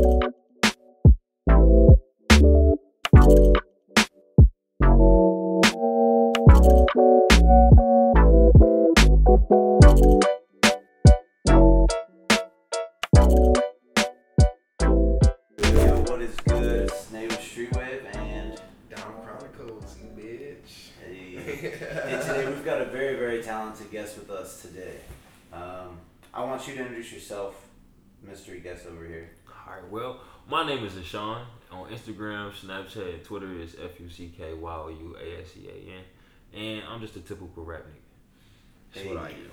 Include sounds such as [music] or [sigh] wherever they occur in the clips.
What is good? It's Nate with Streetwave and Down Chronicles, bitch. hey, hey, today we've got a very, very talented guest with us today. Um, I want you to introduce yourself, mystery guest over here. Alright, well, my name is Ashawn. On Instagram, Snapchat, and Twitter is F U C K Y O U A S E A N. And I'm just a typical rap nigga. That's what I Hey. do.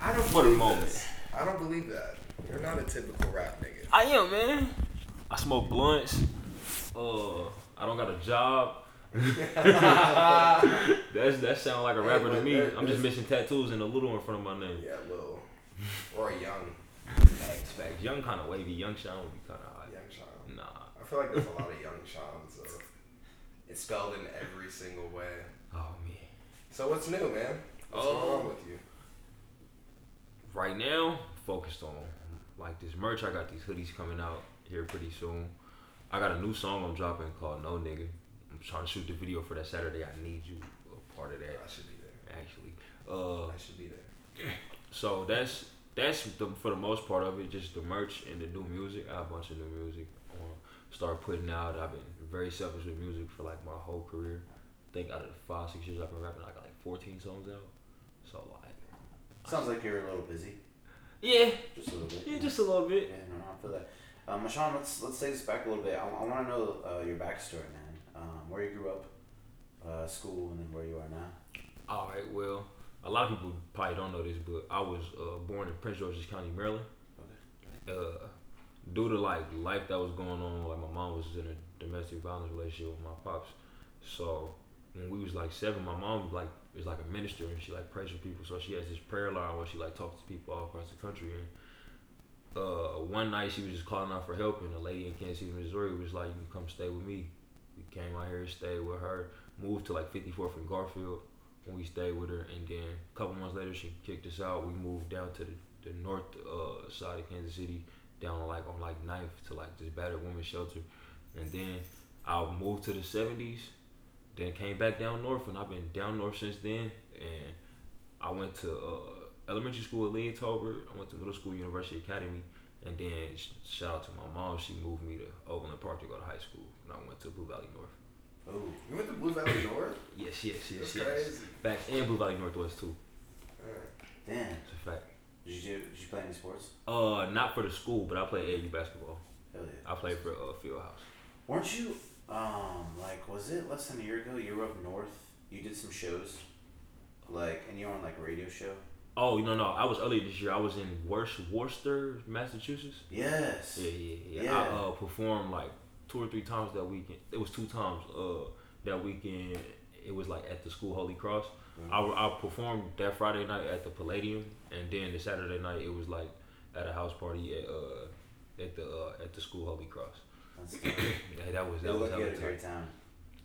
I don't For the moment. this. I don't believe that. You're not a typical rap nigga. I am, man. I smoke blunts. Uh, I don't got a job. [laughs] [laughs] That's that sound like a rapper to me. I'm just missing tattoos and a little in front of my name. Yeah, a little. Or a Young. Facts. Young kind of wavy. Young Sean would be kind of hot. Young Sean. Nah. I feel like there's a lot of Young Seans. So it's spelled in every single way. Oh man. So what's new, man? What's Oh. going on with you? right now focused on like this merch. I got these hoodies coming out here pretty soon. I got a new song I'm dropping called No Nigga. I'm trying to shoot the video for that Saturday. I need you a part of that I should be there. actually. Uh, I should be there. [clears throat] so that's that's the, for the most part of it. Just the merch and the new music. I have a bunch of new music. I want to start putting out. I've been very selfish with music for like my whole career. I think out of the five six years I've been rapping, I got like 14 songs out. So like, Sounds like you're a little busy. yeah, Just a little bit. yeah, just a little bit. Yeah, no, I feel that. Um, Mashawn, let's let's take this back a little bit. I, I want to know uh, your backstory, man. Um, where you grew up, uh, school, and then where you are now. All right, well, a lot of people probably don't know this, but I was uh, born in Prince George's County, Maryland. Uh, due to like life that was going on, like my mom was in a domestic violence relationship with my pops. So when we was like seven, my mom like is like a minister and she like prays for people. So she has this prayer line where she like talks to people all across the country. And uh, one night she was just calling out for help, and a lady in Kansas City, Missouri was like, "You can come stay with me." We came out here, stayed with her, moved to like 54th and Garfield we stayed with her, and then a couple months later she kicked us out. We moved down to the, the north uh, side of Kansas City, down like on like Knife to like this battered women's shelter, and then I moved to the 70s, then came back down north, and I've been down north since then. And I went to uh, elementary school at Lee Tolbert. I went to middle school, University Academy, and then shout out to my mom. She moved me to Overland Park to go to high school, and I went to Blue Valley North. Oh, You went to Blue Valley North? [coughs] Yes, yes, yes, That's yes. crazy. Facts and Blue Valley Northwest too. Alright. damn. It's a fact. Did you do? Did you play any sports? Uh, not for the school, but I played AAU basketball. Hell yeah. I played for uh, Fieldhouse. Weren't you um like was it less than a year ago? You were up north. You did some shows, like, and you were on like a radio show. Oh no no, I was earlier this year. I was in Worcester, Worcester, Massachusetts. Yes. Yeah yeah yeah. Yeah. I uh, performed like two or three times that weekend. It was two times. Uh, that weekend it was like at the school Holy Cross. I, I performed that Friday night at the Palladium, and then the Saturday night it was like at a house party at uh at the uh, at the school Holy Cross. That's. [coughs] Yeah, that was It that was you had a great time.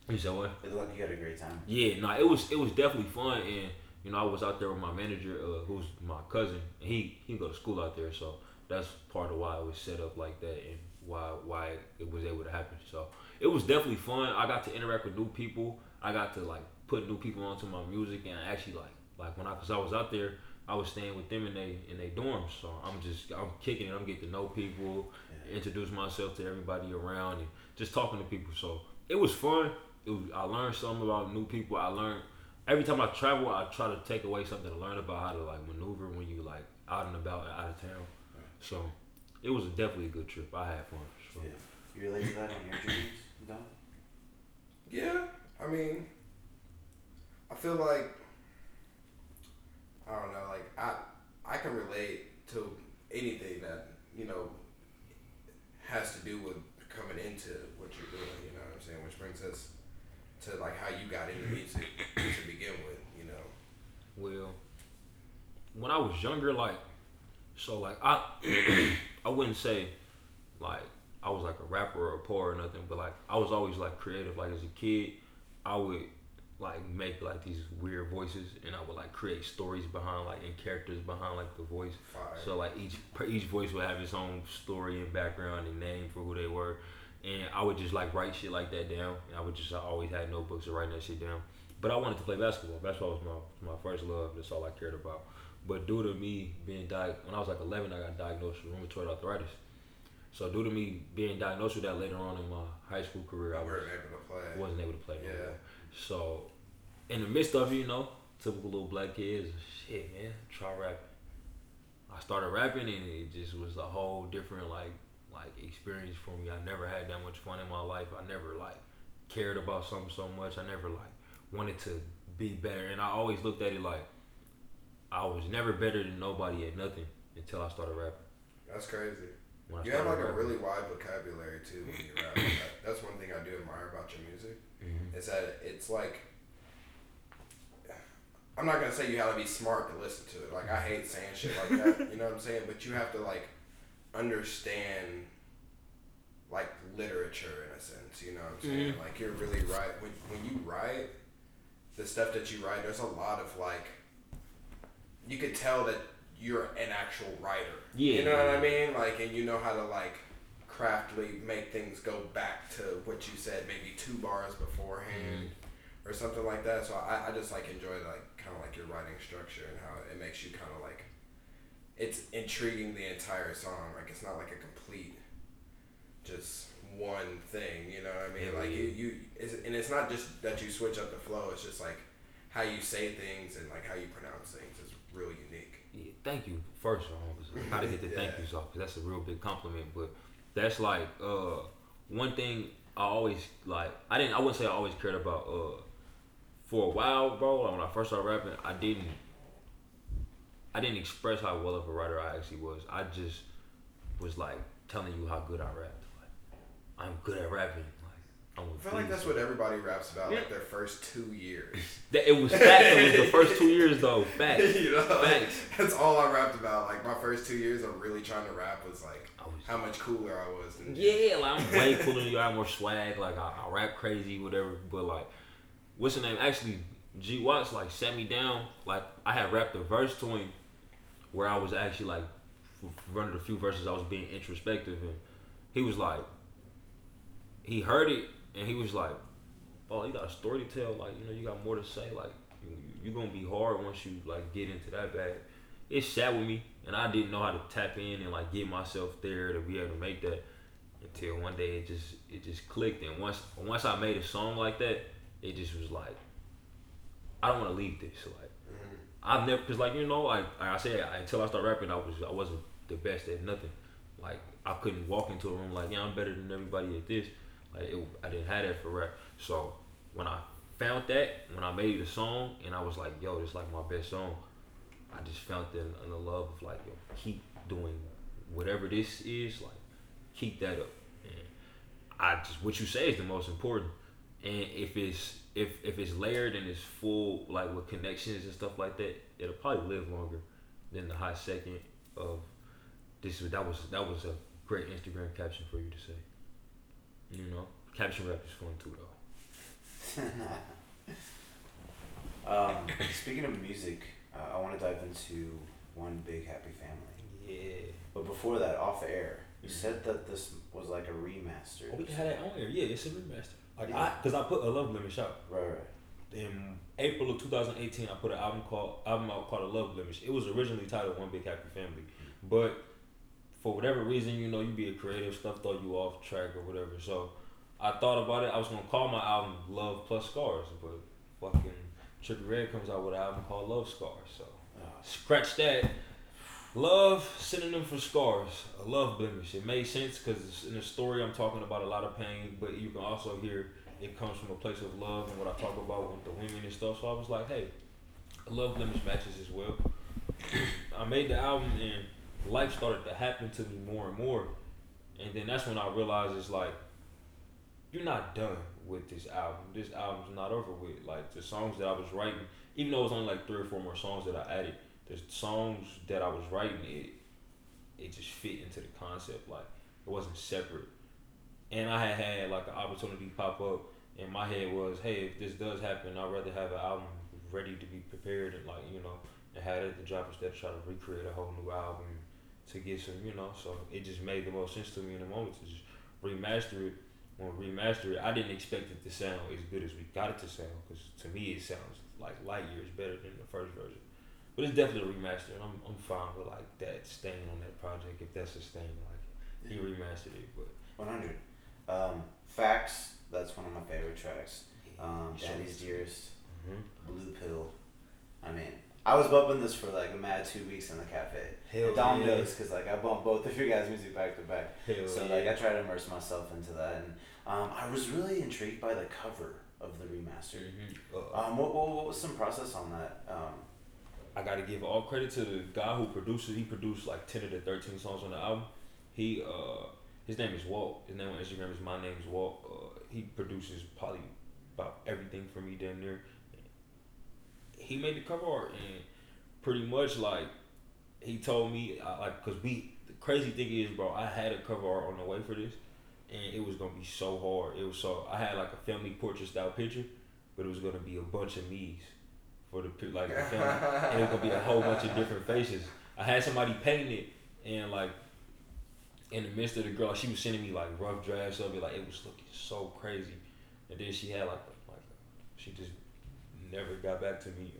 You said what? It looked like you had a great time. Yeah, no, it was it was definitely fun, and you know I was out there with my manager, uh, who's my cousin. And he he go to school out there, so that's part of why it was set up like that, and why why it was able to happen. So it was definitely fun. I got to interact with new people. I got to like put new people onto my music, and actually like like when I cause I was out there, I was staying with them in they in they dorms. So I'm just I'm kicking it. I'm getting to know people, introduce myself to everybody around, and just talking to people. So it was fun. It was, I learned something about new people. I learned every time I travel, I try to take away something to learn about how to like maneuver when you like out and about and out of town. So it was definitely a good trip. I had fun for sure. Yeah. You relate to that on your journeys, Don? Yeah, I mean, I feel like I don't know, like I I can relate to anything that you know has to do with coming into what you're doing. You know what I'm saying? Which brings us to like how you got into music to begin with. You know, Well, when I was younger, like, so like I, [clears throat] I wouldn't say, like, I was like a rapper or a poet or nothing, but like I was always like creative. Like as a kid, I would like make like these weird voices, and I would like create stories behind like and characters behind like the voice. So like each each voice would have its own story and background and name for who they were, and I would just like write shit like that down. And I would just I always had notebooks of writing that shit down. But I wanted to play basketball. Basketball was my my first love. That's all I cared about. But due to me being diagnosed when I was like 11, I got diagnosed with rheumatoid arthritis. So due to me being diagnosed with that later on in my high school career, I I was, weren't able to play. wasn't able to play. Yeah. more. So in the midst of it, you know, typical little black kids, shit, man, try rapping. I started rapping and it just was a whole different like like experience for me. I never had that much fun in my life. I never like cared about something so much. I never like wanted to be better. And I always looked at it like I was never better than nobody at nothing until I started rapping. That's crazy. When You have like a really wide vocabulary too when you rap. That's one thing I do admire about your music. Mhm. Is that it's like I'm not gonna say you have to be smart to listen to it. Like I hate saying shit like that. You know what I'm saying? But you have to like understand like literature in a sense. You know what I'm saying? Mhm. Like you're really right when when you write the stuff that you write. There's a lot of like you could tell that you're an actual writer. Yeah. You know what I mean? Like, and you know how to like craftily make things go back to what you said maybe two bars beforehand mm-hmm. or something like that. So I, I just like enjoy like kind of like your writing structure and how it makes you kind of like it's intriguing the entire song. Like it's not like a complete just one thing. You know what I mean? Like yeah. you, you it's, and it's not just that you switch up the flow. It's just like how you say things and like how you pronounce things is really unique. Yeah, thank you. First off, I gotta get the thank yous off because that's a real big compliment. But that's like uh, one thing I always like. I didn't. I wouldn't say I always cared about. Uh, for a while, bro, like when I first started rapping, I didn't. I didn't express how well of a writer I actually was. I just was like telling you how good I rapped. Like I'm good at rapping. Like I'm. a I feel like that's what everybody raps about, Yeah. like their first two years. [laughs] That, it was facts. it was the first two years though. [laughs] Facts. you know, like, that's all I rapped about. Like my first two years of really trying to rap was like was how much cooler I was. Than Yeah, like I'm way [laughs] cooler than you. I have more swag. Like I, I rap crazy, whatever. But like, what's the name? Actually, G Watts like sat me down. Like I had rapped a verse to him, where I was actually like running a few verses. I was being introspective, and he was like, he heard it, and he was like, "Oh, you got a story to tell. Like you know, you got more to say. Like you, you gonna be hard once you like get into that bag." It sat with me, and I didn't know how to tap in and like get myself there to be able to make that until one day it just it just clicked and once once I made a song like that it just was like I don't want to leave this like Mhm. I've never because like you know like, like I said I, until I started rapping I was I wasn't the best at nothing like I couldn't walk into a room like yeah I'm better than everybody at this like it, I didn't have that for rap so when I found that when I made the song and I was like yo this is like my best song I just found the, the love of like yo keep doing whatever this is like keep that up. And I just what you say is the most important. And if it's if if it's layered and it's full like with connections and stuff like that, it'll probably live longer than the hot second of this. That was that was a great Instagram caption for you to say. You know, caption rap is fun too though. [laughs] um, speaking of music, uh, I want to dive into one big happy family. Yeah. But before that, off air, you Mhm. said that this was like a remaster. Oh, we can it on here. Yeah, it's a remaster. Like Yeah. I, cause I put a love blemish out. Right, right. in April of 2018, I put an album called album out called A Love Blemish. It was originally titled One Big Happy Family, but for whatever reason, you know, you be a creative stuff throw you off track or whatever. So I thought about it. I was gonna call my album Love Plus Scars, but fucking Trippie Redd comes out with an album called Love Scars. So Oh, scratch that. Love synonym for scars, a love blemish. It made sense because in the story I'm talking about a lot of pain, but you can also hear it comes from a place of love and what I talk about with the women and stuff. So I was like, hey, a love blemish matches as well. [clears throat] I made the album and life started to happen to me more and more, and then that's when I realized it's like you're not done with this album. This album's not over with. Like the songs that I was writing, even though it was only like three or four more songs that I added, the songs that I was writing, it it just fit into the concept. Like it wasn't separate. And I had had like an opportunity pop up in my head was, hey, if this does happen, I'd rather have an album ready to be prepared and like you know, and have it to drop instead of try to recreate a whole new album to get some, you know. So it just made the most sense to me in the moment to just remaster it. When remaster it, I didn't expect it to sound as good as we got it to sound because to me it sounds like light years better than the first version. But it's definitely a remaster, and I'm, I'm fine with like that staying on that project if that's a stain. Like he remastered it, but 100. Um, Facts, that's one of my favorite tracks. Um. Daddy's Dearest, hmm Blue Pill. I mean, I was bumping this for like a mad two weeks in the cafe. hell Dom yeah. because like I bump both of your guys' music back to back. Hell So yeah. like I try to immerse myself into that, and um, I was really intrigued by the cover of the remaster. Mhm. Uh, Um, what, what, what was some process on that? Um, I got to give all credit to the guy who produced it. He produced like ten of the thirteen songs on the album. He uh, his name is Walt. His name on Instagram is my name is Walt. Uh, he produces probably about everything for me damn near. He made the cover art and pretty much like he told me I, like because we the crazy thing is bro I had a cover art on the way for this and it was gonna be so hard. It was so I had like a family portrait style picture, but it was gonna be a bunch of me's for the like the [laughs] family and it was gonna be a whole bunch of different faces. I had somebody paint it, and like in the midst of the girl, she was sending me like rough drafts of it. Like it was looking so crazy, and then she had like like she just never got back to me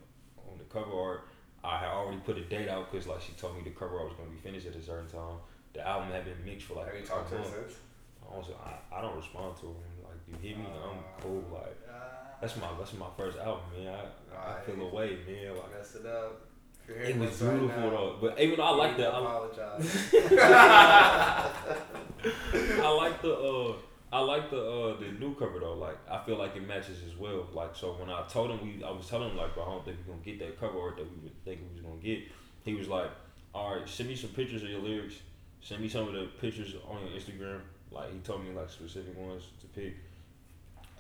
on the cover art. I had already put a date out because like she told me the cover art was gonna be finished at a certain time. The album had been mixed for like Have you talked to her since? Also, I, I don't respond to them. Like you hit me, I'm Uh, cool. Like that's my that's my first album, man. I, I feel away, man. Like Mess it up. It was right beautiful now, though. But even though I like that, I, Apologize. [laughs] I like the uh I like the uh the new cover though. Like I feel like it matches as well. Like so when I told him we I was telling him like bro I don't think we're gonna get that cover art that we were thinking we was gonna get. He was like, Alright, send me some pictures of your lyrics. Send me some of the pictures on your Instagram. Like he told me like specific ones to pick.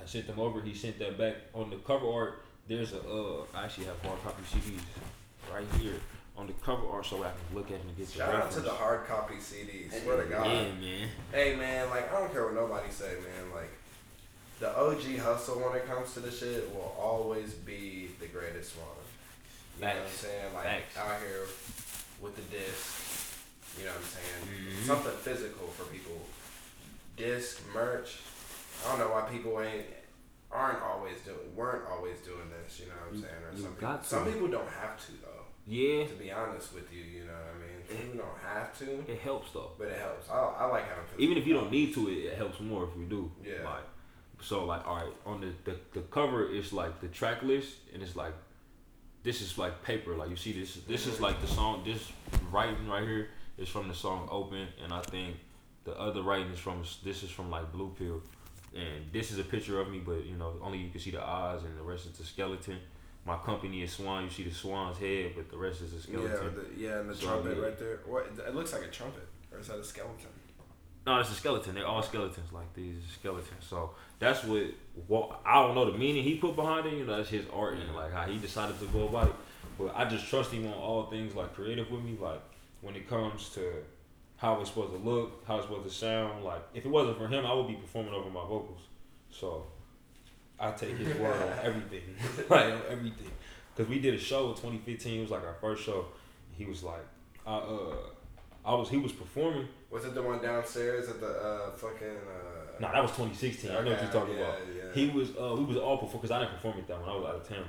I sent them over, he sent that back. On the cover art, there's a uh I actually have hard copy CDs right here on the cover art so I can look at them and get the Shout out reference. to the hard copy CDs. Swear to God. Yeah, man. Hey man, like I don't care what nobody say, man. Like the OG hustle when it comes to the shit will always be the greatest one. You know what I'm saying? Like Facts. out here with the disc. You know what I'm saying? Mhm. Something physical for people. Disc, merch. I don't know why people ain't aren't always doing weren't always doing this, you know what I'm You- saying? Or you some got people, some people don't have to though. Yeah, To be honest with you, you know what I mean? People don't have to, it helps though. but it helps. I, I like having Even if you don't need to, it, it helps more if you do. Yeah. Like, so like, all right, on the, the the cover is like the track list, and it's like, this is like paper. Like you see this. This is like the song. This writing right here is from the song Open, and I think the other writing is from this is from like Blue Pill, and this is a picture of me, but you know only you can see the eyes, and the rest is the skeleton. My company is Swan. You see the swan's head, but the rest is a skeleton. Yeah, the, yeah, and the So, trumpet yeah. right there. What? It looks like a trumpet, or is that a skeleton? No, it's a skeleton. They're all skeletons. Like these skeletons. So that's what, what I don't know the meaning he put behind it. You know, that's his art and like how he decided to go about it. But I just trust him on all things like creative with me. Like when it comes to how it's supposed to look, how it's supposed to sound. Like if it wasn't for him, I would be performing over my vocals. So I take his [laughs] word on everything, [laughs] like on everything. Cause we did a show in 2015. It was like our first show. He was like, I uh, I was he was performing. Was it the one downstairs at the uh, fucking? Uh, Nah, that was 2016. I know what you're talking yeah, about. Yeah. He was uh we was all perform because I didn't perform at that one. I was out of town.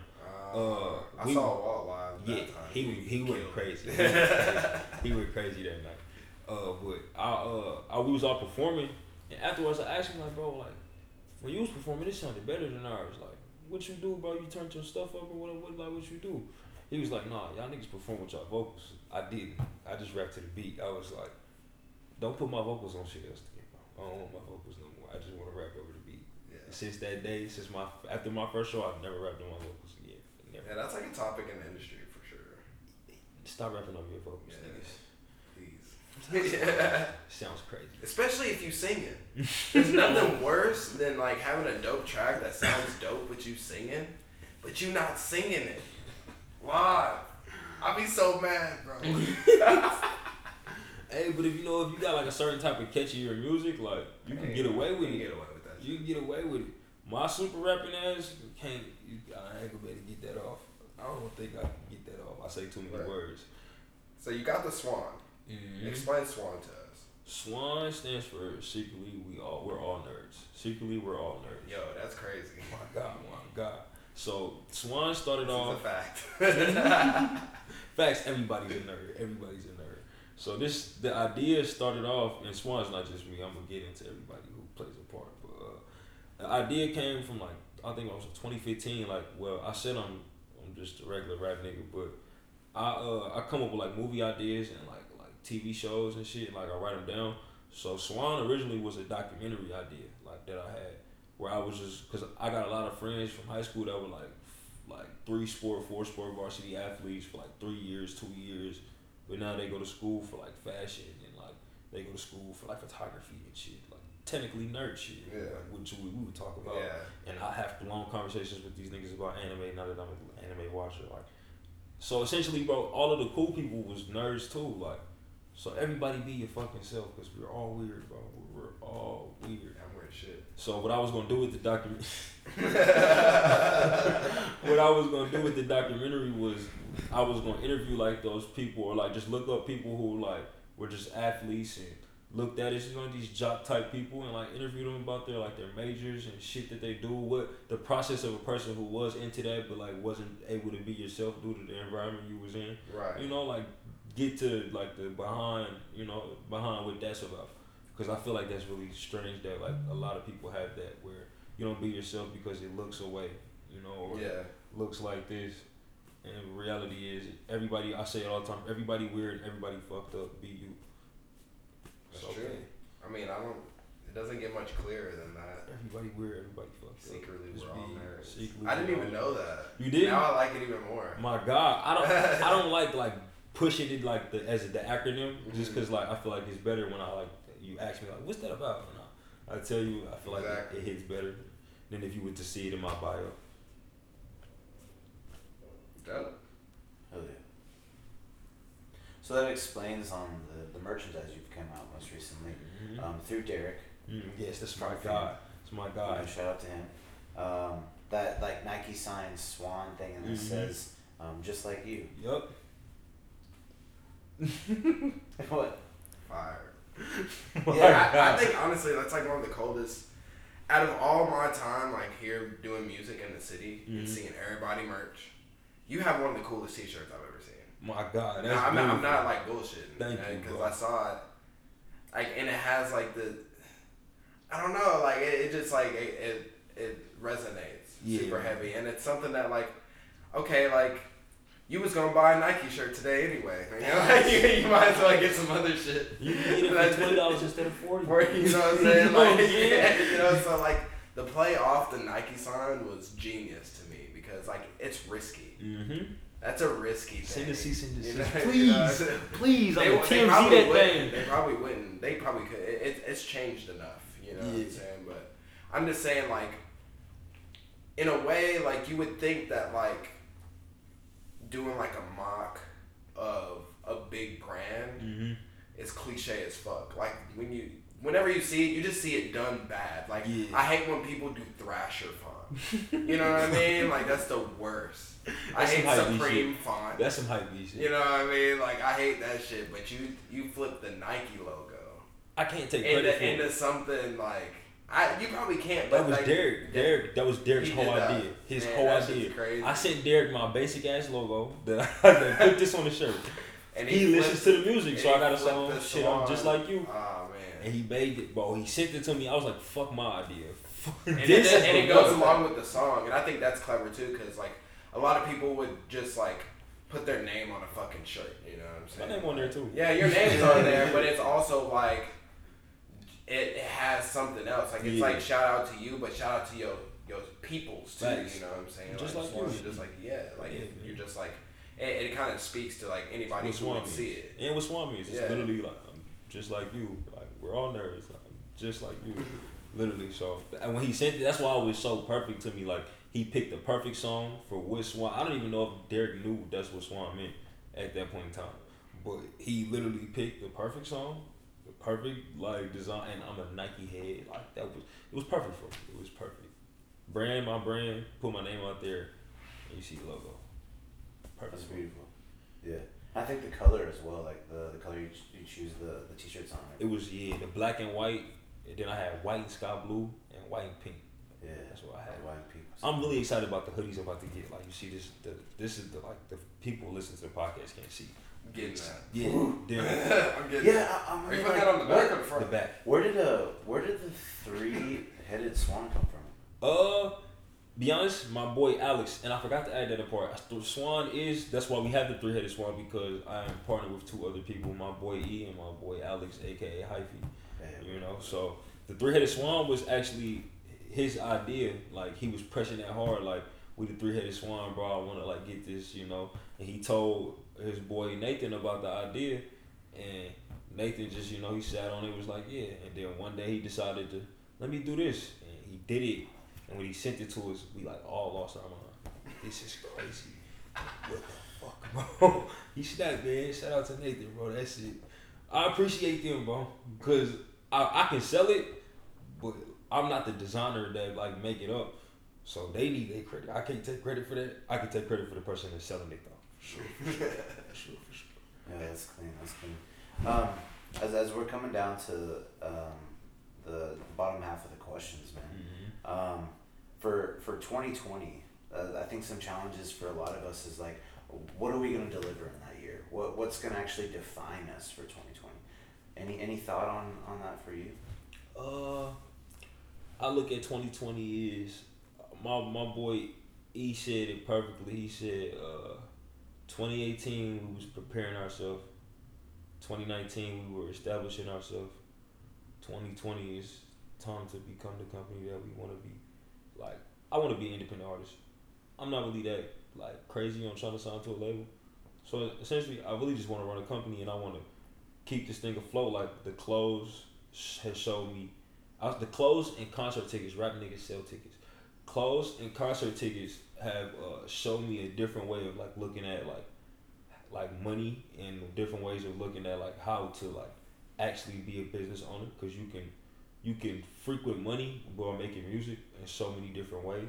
Uh, uh, I we- saw Walt live. Yeah, he, he went crazy. [laughs] He went crazy. he went crazy that night. Uh, but I uh I, we was all performing, and afterwards I asked him like, bro, like when you was performing, it sounded better than ours. Like, what you do, bro? You turned your stuff up or what? What like what you do? He was like, nah, y'all niggas perform with y'all vocals. I didn't. I just rapped to the beat. I was like, don't put my vocals on shit else again, bro. I don't want my vocals no more. I just want to rap over the beat. Yeah. Since that day, since my after my first show, I've never rapped on my vocals again. Never. yeah, that's like a topic in the industry for sure. Stop rapping over your vocals, Yeah. niggas. Yeah. [laughs] Sounds crazy. Especially if you sing it. There's nothing worse than like having a dope track that sounds dope with you singing, but you not singing it. Why? I'd be so mad, bro. [laughs] Hey, but if you know if you got like a certain type of catchy catchier music, like you can get away with You it. get away with that. You can get away with it. My super rapping ass can't. You, I ain't gonna be able to get that off. I don't think I can get that off. I say too many Right. words. So you got the Swan. Mhm. Explain Swan to us. Swan stands for secretly we all we're all nerds. Secretly we're all nerds. Yo, that's crazy. My God, my God. So Swan started This is off. a fact. [laughs] [laughs] Facts. Everybody's a nerd. Everybody's a nerd. So this the idea started off, and Swan's not just me. I'm gonna get into everybody who plays a part. But uh, the idea came from like I think it was 2015. Like, well, I said I'm I'm just a regular rap nigga, but I uh I come up with like movie ideas and like TV shows and shit. Like I write them down. So Swan originally was a documentary idea like that I had where I was just because I got a lot of friends from high school that were like like three sport, four sport varsity athletes for like three years, two years, but now they go to school for like fashion and like they go to school for like photography and shit, like technically nerd shit, Yeah. like, which we, we would talk about. yeah. And I have long conversations with these niggas about anime now that I'm an anime watcher. Like, so essentially, bro, all of the cool people was nerds too. Like, so everybody be your fucking self because we're all weird, bro. We're all weird. I'm weird shit. So what I was gonna do with the document, [laughs] [laughs] what I was gonna do with the documentary was I was gonna interview like those people or like just look up people who like were just athletes and looked at as you know these jock type people and like interview them about their like their majors and shit that they do, what the process of a person who was into that but like wasn't able to be yourself due to the environment you was in. Right. You know, like get to like the behind, you know, behind what that's about. Because I feel like that's really strange that like a lot of people have that where you don't be yourself because it looks away, you know, or Yeah. looks like this. And reality is everybody. I say it all the time. Everybody weird. Everybody fucked up. Be you. That's true. okay. I mean, I don't. It doesn't get much clearer than that. Everybody weird. Everybody fucked up. Secretly, Just we're all nerds. secretly I didn't even know that. You did? Now I like it even more. My God, I don't. I don't [laughs] like like pushing it like the as the acronym just because like I feel like it's better when I like you ask me like what's that about and I, I tell you I feel like it, it hits better than if you were to see it in my bio. Dope. Hell yeah. So that explains on the, the merchandise you've come out most recently Mhm. um, through Derek. Mm, yes, that's my guy. It's my You guy. know, shout out to him. Um, that like Nike signed Swan thing and it Mhm. says um, just like you. Yup. [laughs] what? Fire. [laughs] My Yeah, I, I think honestly that's like one of the coldest. Out of all my time, like here doing music in the city and Mhm. seeing everybody merch, you have one of the coolest T-shirts I've ever seen. My God. No, I'm, not, I'm not like bullshitting. Thank you, Because. I saw it, like, and it has like the, I don't know, like it, it just like it it, it resonates Yeah. super heavy, and it's something that like, okay, like. You was gonna buy a Nike shirt today anyway. You, know? Like, [laughs] you, [laughs] you might as well get some other shit. You can get it for twenty dollars [laughs] instead of forty. For, you know what I'm saying? Like, yeah, you know, so like the play off the Nike sign was genius to me because like it's risky. Mm-hmm. That's a risky thing. Send a cease and You know- please, you know, please. they, I'm they probably that wouldn't. thing. They probably wouldn't. They probably could. It, it, it's changed enough. You know what I'm saying? But I'm just saying, like, in a way, like you would think that like doing like a mock of a big brand Mm-hmm. is cliche as fuck. Like when you, whenever you see it, you just see it done bad. Like Yeah. I hate when people do Thrasher font. [laughs] you know what I mean? Like that's the worst. I hate Supreme font. That's some hype shit. You know what I mean? Like I hate that shit. But you you flip the Nike logo I can't take into for into something like I. You probably can't. But That was like, Derek. Derek. That was Derek's whole idea. His Man, whole idea. crazy. I sent Derek my basic ass logo that [laughs] I that put this on the shirt. And He, flipped- listens to the music, so I got a song. Shit, I'm just like you. Oh man. And he made it, bro. He sent it to me. I was like, "Fuck my idea." [laughs] And, this it, is and it goes along with the song, and I think that's clever too, because like a lot of people would just like put their name on a fucking shirt. You know what I'm saying? My name on there too. Yeah, your name's on there, but it's also like it, it has something else. Like it's Yeah. like shout out to you, but shout out to your your peoples too. Facts. You know what I'm saying? Just like, like you. you're just like yeah, like Yeah, you're man. just like it, it kind of speaks to like anybody With who would see it. And with Swami, it's Yeah. literally like I'm just like you. Like we're all nerds. Like, I'm just like you. literally. So and when he sent it, that's why it was so perfect to me. Like he picked the perfect song for what Swan. I don't even know if Derek knew that's what Swan meant at that point in time. But he literally picked the perfect song, the perfect like design. And I'm a Nike head. Like that was it was perfect for me. It was perfect. brand, my brand, put my name out there, and you see the logo. Perfect. That's beautiful. Yeah. I think the color as well, like the, the color you, ch- you choose the, the t-shirts on It was yeah, the black and white, and then I had white and sky blue and white and pink. Yeah. That's what I had. White and pink. I'm really excited about the hoodies I'm about to get. Like you see this, the this is the like the people listening to the podcast can't see. I'm getting that. Yeah, then [laughs] I'm getting Yeah, that. I, I'm Are you like, that on the back or the front? the back. Where did uh where did the three headed swan come from? Uh, be honest, my boy Alex, and I forgot to add that part. The Swan is that's why we have the three headed swan because I am partnered with two other people, my boy E and my boy Alex, aka Hyphy. You know, so the three headed swan was actually his idea. Like he was pressing that hard, like we the three headed swan, bro. I want to like get this, you know. And he told his boy Nathan about the idea, and Nathan just, you know, he sat on it, was like, yeah. And then one day he decided to let me do this, and he did it. And when he sent it to us, we like all lost our mind. This is crazy. What the fuck, [laughs] bro? he snapped, man. Shout out to Nathan, bro. That's it. I appreciate them, bro, because I, I can sell it, but I'm not the designer that like make it up. So they need their credit. I can't take credit for that. I can take credit for the person that's selling it though. Sure. For sure. For sure. For sure. Yeah, that's clean. That's clean. Um, as, as we're coming down to um, the bottom half of the questions, man. Mm-hmm. Um, for for 2020, uh, I think some challenges for a lot of us is like, what are we going to deliver in that year? What what's going to actually define us for 2020? Any any thought on on that for you? Uh, I look at 2020 is my my boy E said it perfectly. He said, uh, 2018 we was preparing ourselves. 2019 we were establishing ourselves. 2020 is time to become the company that we want to be. Like I want to be an independent artist. I'm not really that like crazy on trying to sign to a label. So essentially, I really just want to run a company and I want to keep this thing afloat. Like the clothes has showed me I, the clothes and concert tickets, rap niggas sell tickets. Clothes and concert tickets have uh, shown me a different way of like looking at like like money and different ways of looking at like how to like actually be a business owner because you can you can frequent money while making music in so many different ways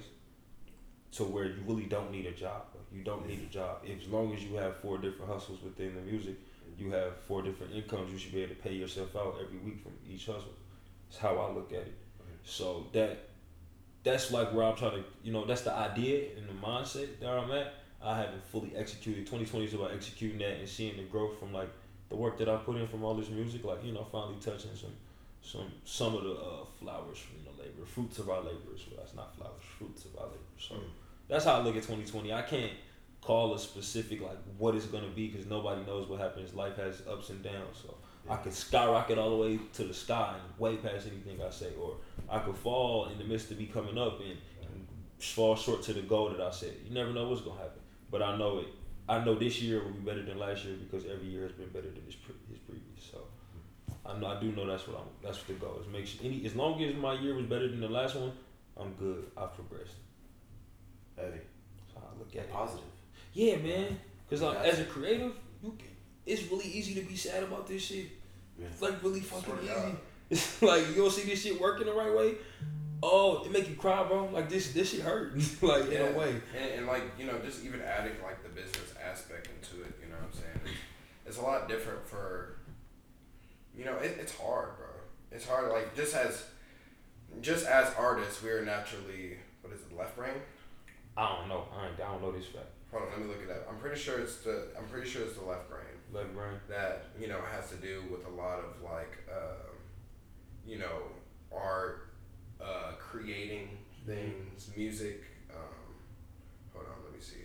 to where you really don't need a job. You don't need a job. If, as long as you have four different hustles within the music, you have four different incomes. You should be able to pay yourself out every week from each hustle. That's how I look at it. So that that's like where I'm trying to, you know, that's the idea and the mindset that I'm at. I haven't fully executed. 2020 is about executing that and seeing the growth from like the work that I put in from all this music. Like you know, finally touching some some some of the uh, flowers from the labor, fruits of our labors. Well, that's not flowers, fruits of our labor. So that's how I look at 2020. I can't call a specific like what it's gonna be because nobody knows what happens. Life has ups and downs. So I could skyrocket all the way to the sky and way past anything I say, or I could fall in the midst of me coming up and, and fall short to the goal that I set. You never know what's gonna happen, but I know it. I know this year will be better than last year because every year has been better than his, pre- his previous. So I know I do know that's what I'm. That's what the goal is. Make sure any as long as my year was better than the last one, I'm good. I've progressed. Heavy. So I look at it. Positive. Yeah, man. Because like, as a creative, you can, it's really easy to be sad about this shit. Yeah. It's like really fucking easy. God. It's [laughs] like you don't see this shit working the right way. Oh, it make you cry, bro. Like this, this shit hurt. [laughs] like in a way. And, and like you know, just even adding like the business aspect into it, you know what I'm saying? It's, it's a lot different for. You know, it, it's hard, bro. It's hard. Like just as, just as artists, we are naturally what is it, left brain? I don't know. I, I don't know this fact. Hold on, let me look it up. I'm pretty sure it's the. I'm pretty sure it's the left brain Left brain. that you know has to do with a lot of like, um, you know, art, uh, creating things, music. Um, hold on, let me see.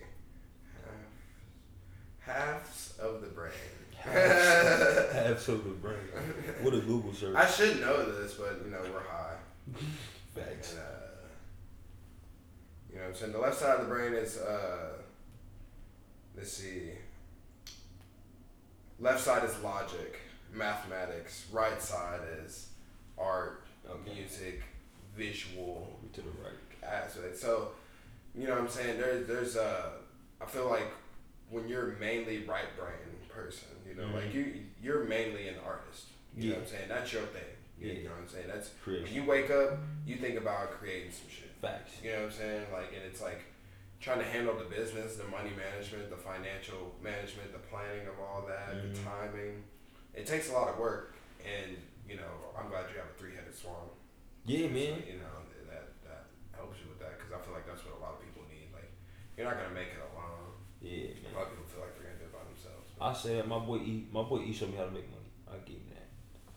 Half, halves of the brain. Half [laughs] of the brain. What a Google search. I should know this, but you know we're high. Facts. And, uh, you know what I'm saying? The left side of the brain is, uh, let's see. Left side is logic, mathematics. Right side is art, Okay. music, visual to the right. aspect. So, you know what I'm saying? There's, there's, a I feel like when you're mainly right brain person, you know, like Mhm. you, you're mainly an artist. You know what I'm saying? That's your thing. You, Yeah. know what I'm saying? That's Creation. when you wake up, you think about creating some shit. Facts. You know what I'm saying? Like, and it's like trying to handle the business, the money management, the financial management, the planning of all that, the Mhm. timing. It takes a lot of work, and you know, I'm glad you have a three-headed swan. Yeah, man. You know that that helps you with that because I feel like that's what a lot of people need. Like, you're not gonna make it alone. Yeah, man. A lot of people feel like they're gonna do it by themselves. I said my boy E, my boy E showed me how to make money. I give him that.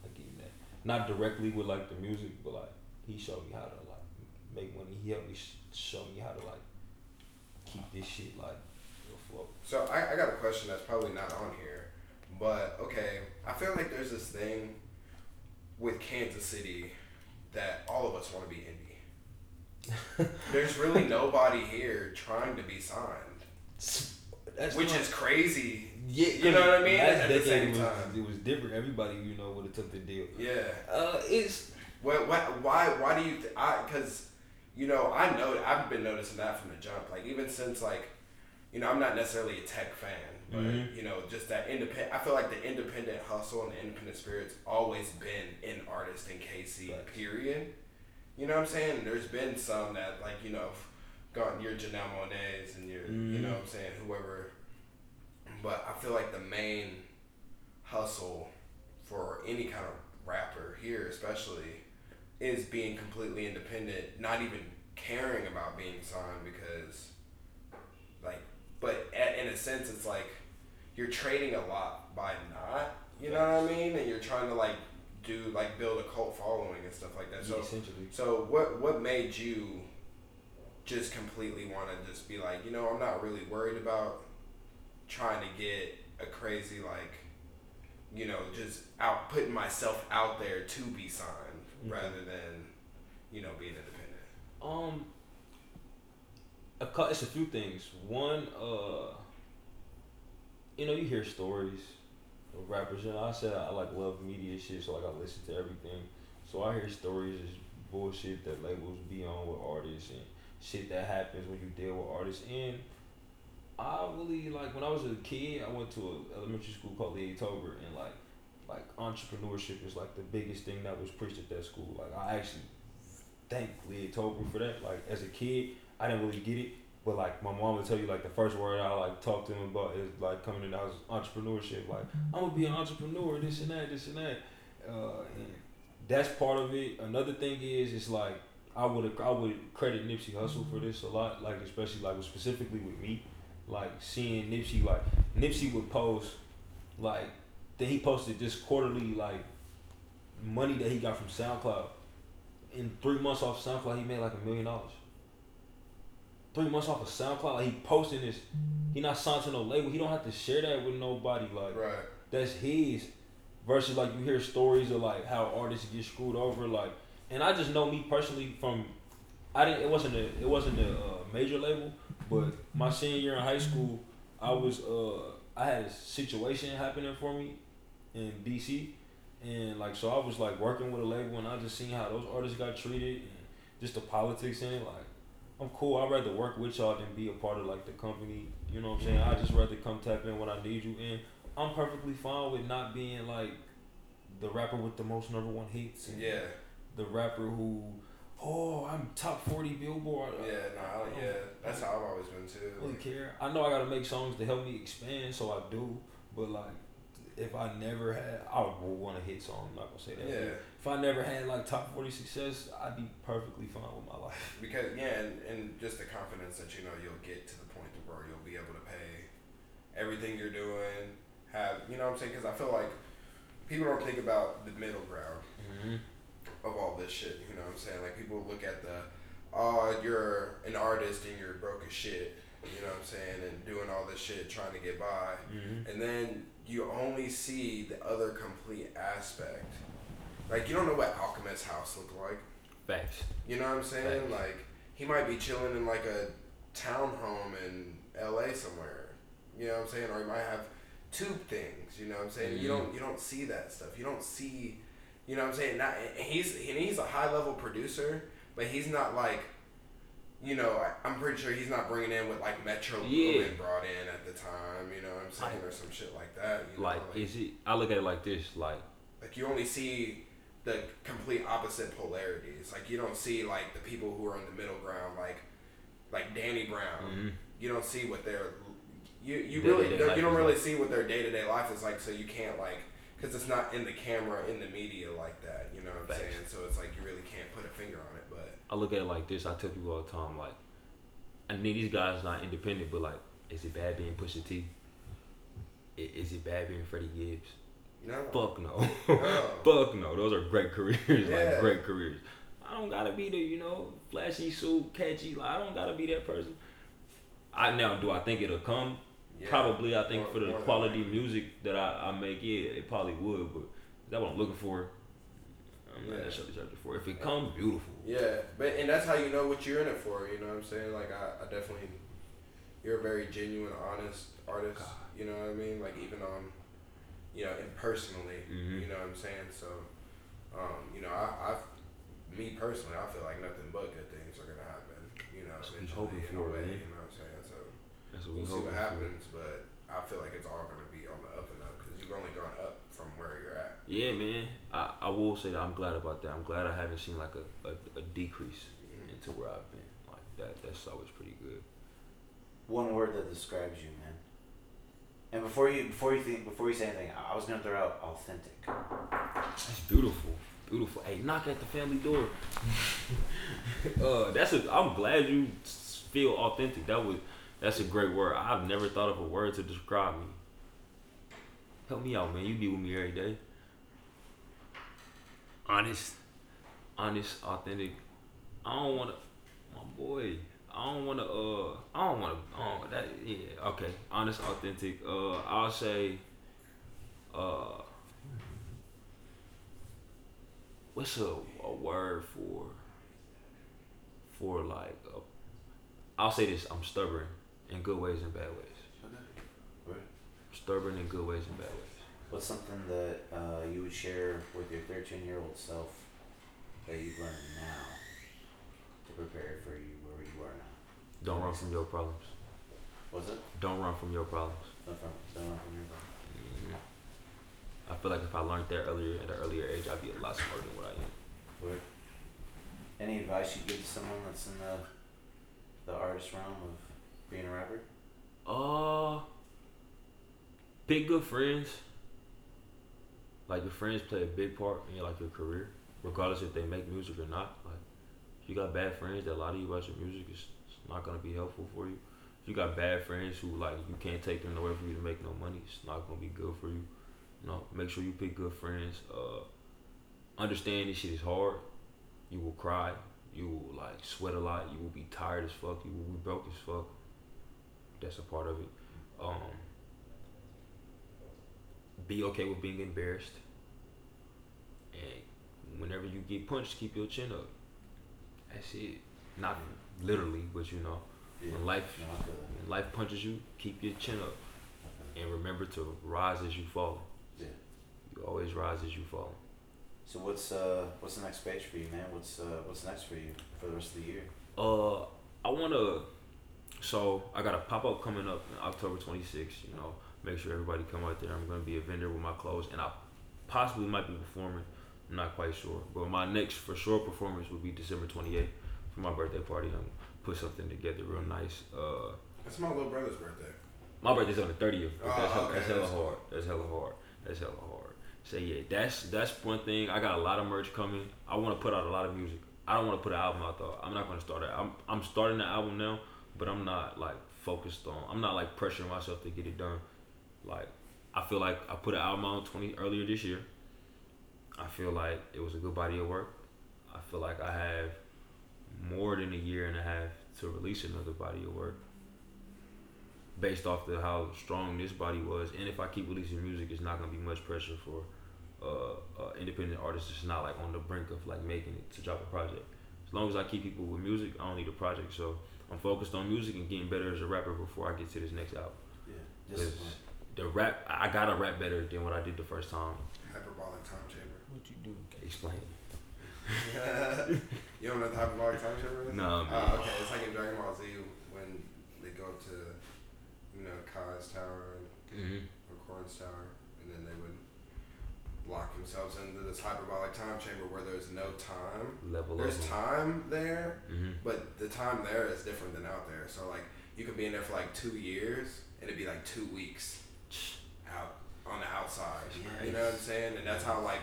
I give him that. Not directly with like the music, but like he showed me how to like make money. He helped me sh- show me how to like keep this shit like afloat. So I, I got a question that's probably not on here, but okay, I feel like there's this thing with Kansas City that all of us want to be indie. [laughs] there's really nobody here trying to be signed, That's which not- is crazy. yeah, you know what I mean? Last At the same was, time. it was different. Everybody you know would have took the deal. Yeah. Uh, it's What, what, why, why do you, th- I, cause, you know, I know, I've been noticing that from the jump. Like, even since, like, you know, I'm not necessarily a tech fan, but, Mhm. you know, just that independent, I feel like the independent hustle and the independent spirit's always been in artist in KC, Facts. period. You know what I'm saying? There's been some that, like, you know, gone your Janelle Monáe's and your, you Mhm. know what I'm saying, whoever. But I feel like the main hustle for any kind of rapper here, especially, is being completely independent, not even caring about being signed because, like, in a sense, it's like you're trading a lot by not, you know what I mean? And you're trying to like do like build a cult following and stuff like that. So, essentially. so what what made you just completely want to just be like, you know, I'm not really worried about trying to get a crazy like, you know, just out putting myself out there to be signed Mhm. rather than, you know, being independent. Um, a it's a few things. One, uh, you know, you hear stories of rappers. You know, I said I like love media shit, so like I listen to everything. So I hear stories of bullshit that labels be on with artists and shit that happens when you deal with artists. And I really like when I was a kid, I went to an elementary school called Lee Tolbert, and like like entrepreneurship is like the biggest thing that was preached at that school. Like I actually thank Lee Tolbert for that. Like as a kid, I didn't really get it, but like my mom would tell you like the first word I like talk to him about is like coming in the house entrepreneurship. Like I'm gonna be an entrepreneur, this and that, this and that. Uh, and that's part of it. Another thing is it's like I would I would credit Nipsey Hussle for this a lot. Like especially like specifically with me, like seeing Nipsey like Nipsey would post like then he posted this quarterly like money that he got from SoundCloud. In three months off SoundCloud, he made like a million dollars. Three months off of SoundCloud, like he posting this. He not signed to no label. He don't have to share that with nobody. Like Right. that's his. Versus like you hear stories of like how artists get screwed over. Like, and I just know me personally from. I didn't. It wasn't a. It wasn't a uh, major label, but my senior year in high school, I was. Uh, I had a situation happening for me in DC, and like so I was like working with a label, and I just seen how those artists got treated, and just the politics in it. Like, I'm cool. I'd rather work with y'all than be a part of like the company. You know what I'm saying? I just rather come tap in when I need you, and I'm perfectly fine with not being like the rapper with the most number one hits. And Yeah. The rapper who, oh, I'm top forty Billboard. Yeah. No. I don't, yeah. That's how I've always been too. I don't care. I know I gotta make songs to help me expand, so I do. But like, if I never had, I would want a hit song. I'm not gonna say that. Yeah. If I never had like top forty success, I'd be perfectly fine with my life. [laughs] Because yeah, and, and just the confidence that you know you'll get to the point to where you'll be able to pay everything you're doing. Have you know what I'm saying? Because I feel like people don't think about the middle ground Mm-hmm. of all this shit. You know what I'm saying? Like people look at the, oh, you're an artist and you're broke as shit. You know what I'm saying? And doing all this shit trying to get by, Mm-hmm. and then you only see the other complete aspect. Like you don't know what Alchemist's house looked like. Facts. You know what I'm saying? Facts. Like he might be chilling in like a townhome in L.A. somewhere. You know what I'm saying? Or he might have tube things. You know what I'm saying? You Mhm. don't you don't see that stuff. You don't see. You know what I'm saying? Not he's and he's a high level producer, but he's not like. You know, I, I'm pretty sure he's not bringing in what like Metro Yeah. Boomin brought in at the time. You know what I'm saying, or some shit like that. You know? Like, is he? I look at it like this. Like, like you only see the complete opposite polarities. Like you don't see like the people who are in the middle ground, like like Danny Brown. Mhm. You don't see what their you you Day-to-day really you don't really like. see what their day to day life is like. So you can't like because it's not in the camera in the media like that. You know what I'm Facts. saying? So it's like you really can't put a finger on it. But I look at it like this. I tell people all the time, like, I mean, these guys not independent, but like, is it bad being Pusha T? Is it bad being Freddie Gibbs? Know, Fuck no. No. [laughs] Fuck no. Those are great careers. Yeah. Like great careers. I don't gotta be the you know flashy suit, catchy. Like, I don't gotta be that person. I now do I think it'll come? Yeah. Probably. I think More- for the quality music that I, I make, yeah, it probably would. But is that what I'm looking for? I'm not necessarily searching for. If it comes, beautiful. Yeah, but and that's how you know what you're in it for. You know what I'm saying? Like I, I definitely, you're a very genuine, honest artist. God. You know what I mean? Like even on, you know, and personally, Mhm. you know what I'm saying? So, um, you know, I, I've, me personally, I feel like nothing but good things are gonna happen. You know, That's eventually hoping in a for, way, man. You know what I'm saying? So That's what we we'll see hoping what for. happens, but I feel like it's all gonna be on the up and up because you've only gone up from where you're at. Yeah, man. I, I will say that I'm glad about that. I'm glad I haven't seen like a, a, a decrease into where I've been. Like that that's always pretty good. One word that describes you, man. And before you before you think before you say anything, I was gonna throw out authentic. That's beautiful. Beautiful. Hey, knock at the family door. [laughs] uh that's a I'm glad you feel authentic. That was that's a great word. I've never thought of a word to describe me. Help me out, man. You be with me every day. Honest. Honest, authentic. I don't wanna my boy. I don't wanna uh I don't wanna oh that yeah, okay. Honest, authentic. Uh I'll say uh what's a, a word for for like i I'll say this, I'm stubborn in good ways and bad ways. Right. Stubborn in good ways and bad ways. What's something that uh, you would share with your 13 year old self that you've learned now to prepare for you where you are now? Don't run from your problems. Was it? Don't run from your problems. Don't run from your problem. I feel like if I learned that earlier at an earlier age, I'd be a lot smarter than what I am. Word. Any advice you give to someone that's in the the artist realm of being a rapper? Uh, pick good friends. Like your friends play a big part in your, like your career, regardless if they make music or not. Like, if you got bad friends that lie to you about your music, it's not gonna be helpful for you. If you got bad friends who like you can't take them nowhere for you to make no money, it's not gonna be good for you. You know, make sure you pick good friends. Uh, understand this shit is hard. You will cry. You will like sweat a lot. You will be tired as fuck. You will be broke as fuck. That's a part of it. Um, be okay with being embarrassed. And whenever you get punched, keep your chin up. That's it. Not literally, but you know, when life No, I feel that. when life punches you, keep your chin up. And remember to rise as you fall. Yeah. You always rise as you fall. So what's uh what's the next page for you, man? What's uh what's next for you for the rest of the year? Uh, I wanna. So I got a pop up coming up October 26th. You know, make sure everybody come out there. I'm gonna be a vendor with my clothes, and I possibly might be performing. I'm not quite sure, but my next for sure performance will be December 28th for my birthday party. I'm put something together real nice. Uh, It's my little brother's birthday. my birthday's on the 30th. But that's, Oh, hella, okay, that's hella that's hard. That's hella hard. That's hella hard. So yeah, that's that's one thing. I got a lot of merch coming. I want to put out a lot of music. I don't want to put an album out though. I'm not gonna start it. I'm I'm starting the album now, but I'm not like focused on. I'm not like pressuring myself to get it done. Like I feel like I put an album out 20 earlier this year. I feel like it was a good body of work. I feel like I have more than a year and a half to release another body of work based off the how strong this body was, and if I keep releasing music, it's not gonna be much pressure for uh, uh, independent artists. It's not like on the brink of like making it to drop a project. As long as I keep people with music, I don't need a project. So I'm focused on music and getting better as a rapper before I get to this next album. Yeah. 'Cause Discipline. the rap, I gotta rap better than what I did the first time. Hyperbolic time chamber. What you do? Explain. [laughs] you don't know the hyperbolic time chamber? No, man. Oh, okay. It's like in Dragon Ball Z when they go up to, you know, Kai's tower Mm-hmm. or Korin's tower, and then they would lock themselves into this hyperbolic time chamber where there's no time. Level There's up. time there, Mm-hmm. but the time there is different than out there. So like you could be in there for like two years and it'd be like two weeks [sniffs] out on the outside. You know what I'm saying? And that's how like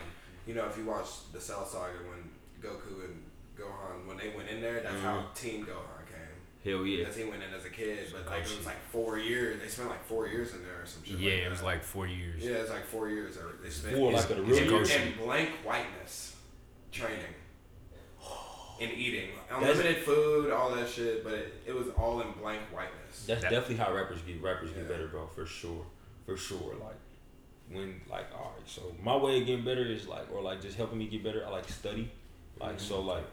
you know if you watch the Cell Saga when Goku and Gohan when they went in there, that's how mm-hmm. Teen Gohan came. Hell yeah. Because he went in as a kid, but like it was like four years. They spent like four years in there or some shit. Yeah, like it was that. like four years. yeah, it's like four years. Or they spent Four, in- like, of the in- real years. in blank whiteness training [sighs] and eating That's- unlimited food, all that shit. But it, it was all in blank whiteness. That's That- definitely how rappers get rappers get better, bro. For sure, for sure. Like when, like, all right. So my way of getting better is like, or like just helping me get better. I like study. Like so, like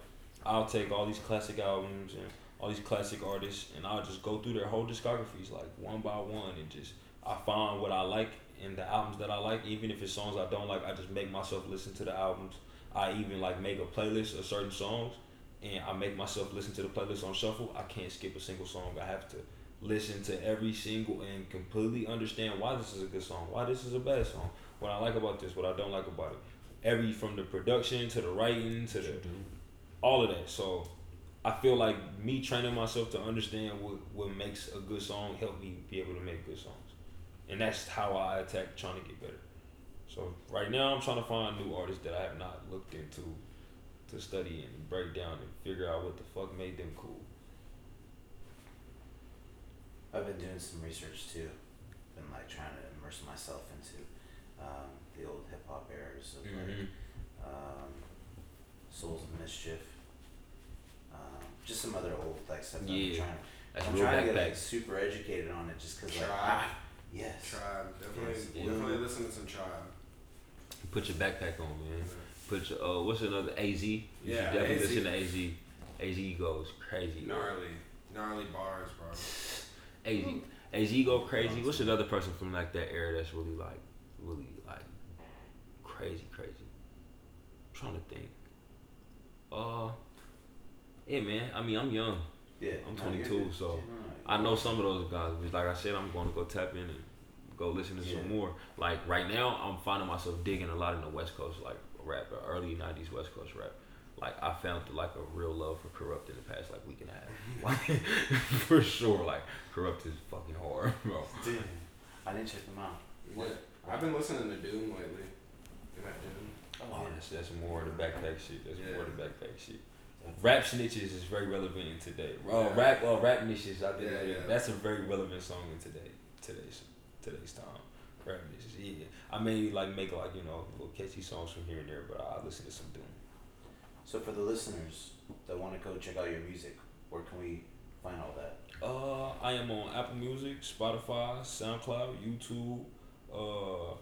I'll take all these classic albums and all these classic artists, and I'll just go through their whole discographies like one by one, and just I find what I like in the albums that I like. Even if it's songs I don't like, I just make myself listen to the albums. I even like make a playlist of certain songs, and I make myself listen to the playlist on shuffle. I can't skip a single song. I have to listen to every single and completely understand why this is a good song, why this is a bad song, what I like about this, what I don't like about it. Every from the production to the writing to the all of that. So I feel like me training myself to understand what, what makes a good song help me be able to make good songs. And that's how I attack trying to get better. So right now I'm trying to find new artists that I have not looked into to study and break down and figure out what the fuck made them cool. I've been doing some research too. Been like trying to immerse myself into um, the old hip hop eras of Mm-hmm. like um, Souls of Mischief. Um, just some other old like stuff. that I'm trying. I'm real trying to get like backpack. super educated on it just because like Tribe. ah, yes. Tribe, definitely, Yes. definitely Yeah. listen to some Tribe. Put your backpack on, man. Put your uh, what's another AZ? You Yeah, should definitely AZ. listen to AZ. AZ goes crazy. Gnarly, gnarly bars, bro. AZ, AZ go crazy. What's another person from like that era that's really like, really like, crazy, crazy? I'm trying to think. Uh, yeah, man. I mean, I'm young. Yeah. I'm 22, good. so Yeah, I know some of those guys. But like I said, I'm going to go tap in and go listen to some more. Like right now, I'm finding myself digging a lot in the West Coast, like rap, early '90s West Coast rap. Like I found like a real love for Kurupt in the past like week and a half. [laughs] Like [laughs] for sure, like Kurupt is fucking hard, bro. Damn. I didn't check them out. What? I've been listening to Doom lately. You like Doom? Oh, that's, that's more of the backpack shit. That's more of the backpack shit. Rap snitches is very relevant in today. Uh, Yeah. Rap, uh, rap niches. I think Yeah, that- yeah. that's a very relevant song in today, today's, today's time. Rap niches. Yeah, I may like make like you know little catchy songs from here and there, but I listen to some Doom. So for the listeners that want to go check out your music, where can we find all that? Uh, I am on Apple Music, Spotify, SoundCloud, YouTube. Uh,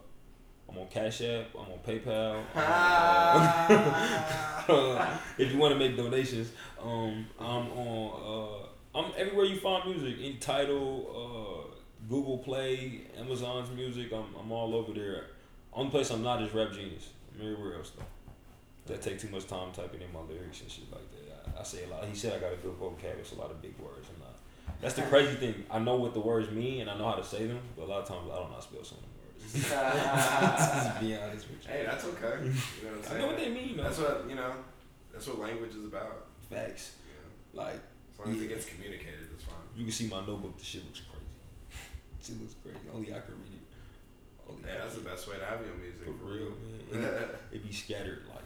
I'm on Cash App. I'm on PayPal. [laughs] [laughs] Uh, if you want to make donations, um, I'm on. Uh, I'm everywhere you find music. In Tidal, uh, Google Play, Amazon's Music. I'm, I'm all over there. Only place I'm not is Rap Genius. I'm everywhere else though. That take too much time typing in my lyrics and shit like that. I, I say a lot. He said I got a good vocab. It's a lot of big words. I'm not. That's the crazy thing. I know what the words mean and I know how to say them, but a lot of times I don't know how to spell some of them words. Just be honest with you. Hey, that's okay. You know what I'm I saying? know what they mean, man. That's what you know. That's what language is about. Facts. You know? Like As long as Yeah. it gets communicated, it's fine. you can see my notebook. The shit looks crazy. [laughs] Shit looks crazy. Only I can read it. Only Yeah, that's the best way to have your music. For real, man. [laughs] It, it be scattered like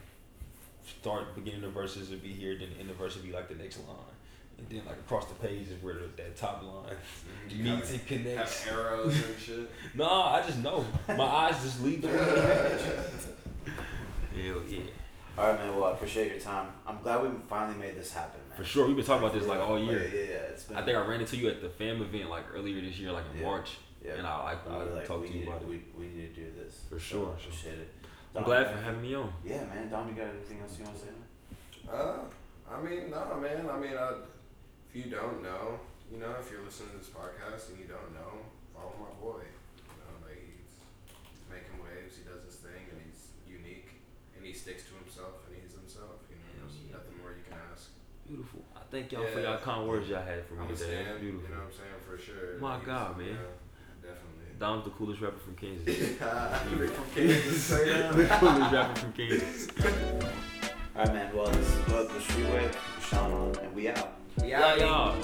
start beginning the verses would be here, then the end of the verse would be like the next line, and then like across the page is where the, that top line You meets have, and connects. have arrows and shit. [laughs] No, I just know. My eyes just lead the way. Hell yeah. All right, man. Well, I appreciate your time. I'm glad we finally made this happen, man. For sure. We've been talking about this like all year. yeah, yeah. It's been. I think I ran into you at the fam event like earlier this year, like in Yeah. March. Yeah. And I like I I like, talked to you need, about it. we, we need to do this. For So, sure. I appreciate it. I'm glad you for having me on. Yeah, man. Dom, you got anything else you want to say, man? Uh, I mean, no, man. I mean, uh, if you don't know, you know, if you're listening to this podcast and you don't know, follow my boy. You know, like he's, he's making waves. He does his thing, and he's unique, and he sticks to himself, and he's himself. You know, there's Yeah. nothing more you can ask. Beautiful. I thank y'all for Yeah. y'all kind words y'all had for me I'm a today. stand. Beautiful. You know what I'm saying for sure. My He's, God, you man. know, definitely. Dom's the coolest rapper from Kansas. [laughs] From Kansas, [laughs] the coolest rapper from Kansas. All right, man. Well, this is the Streetway, Sean on, and we out y'all. y'all.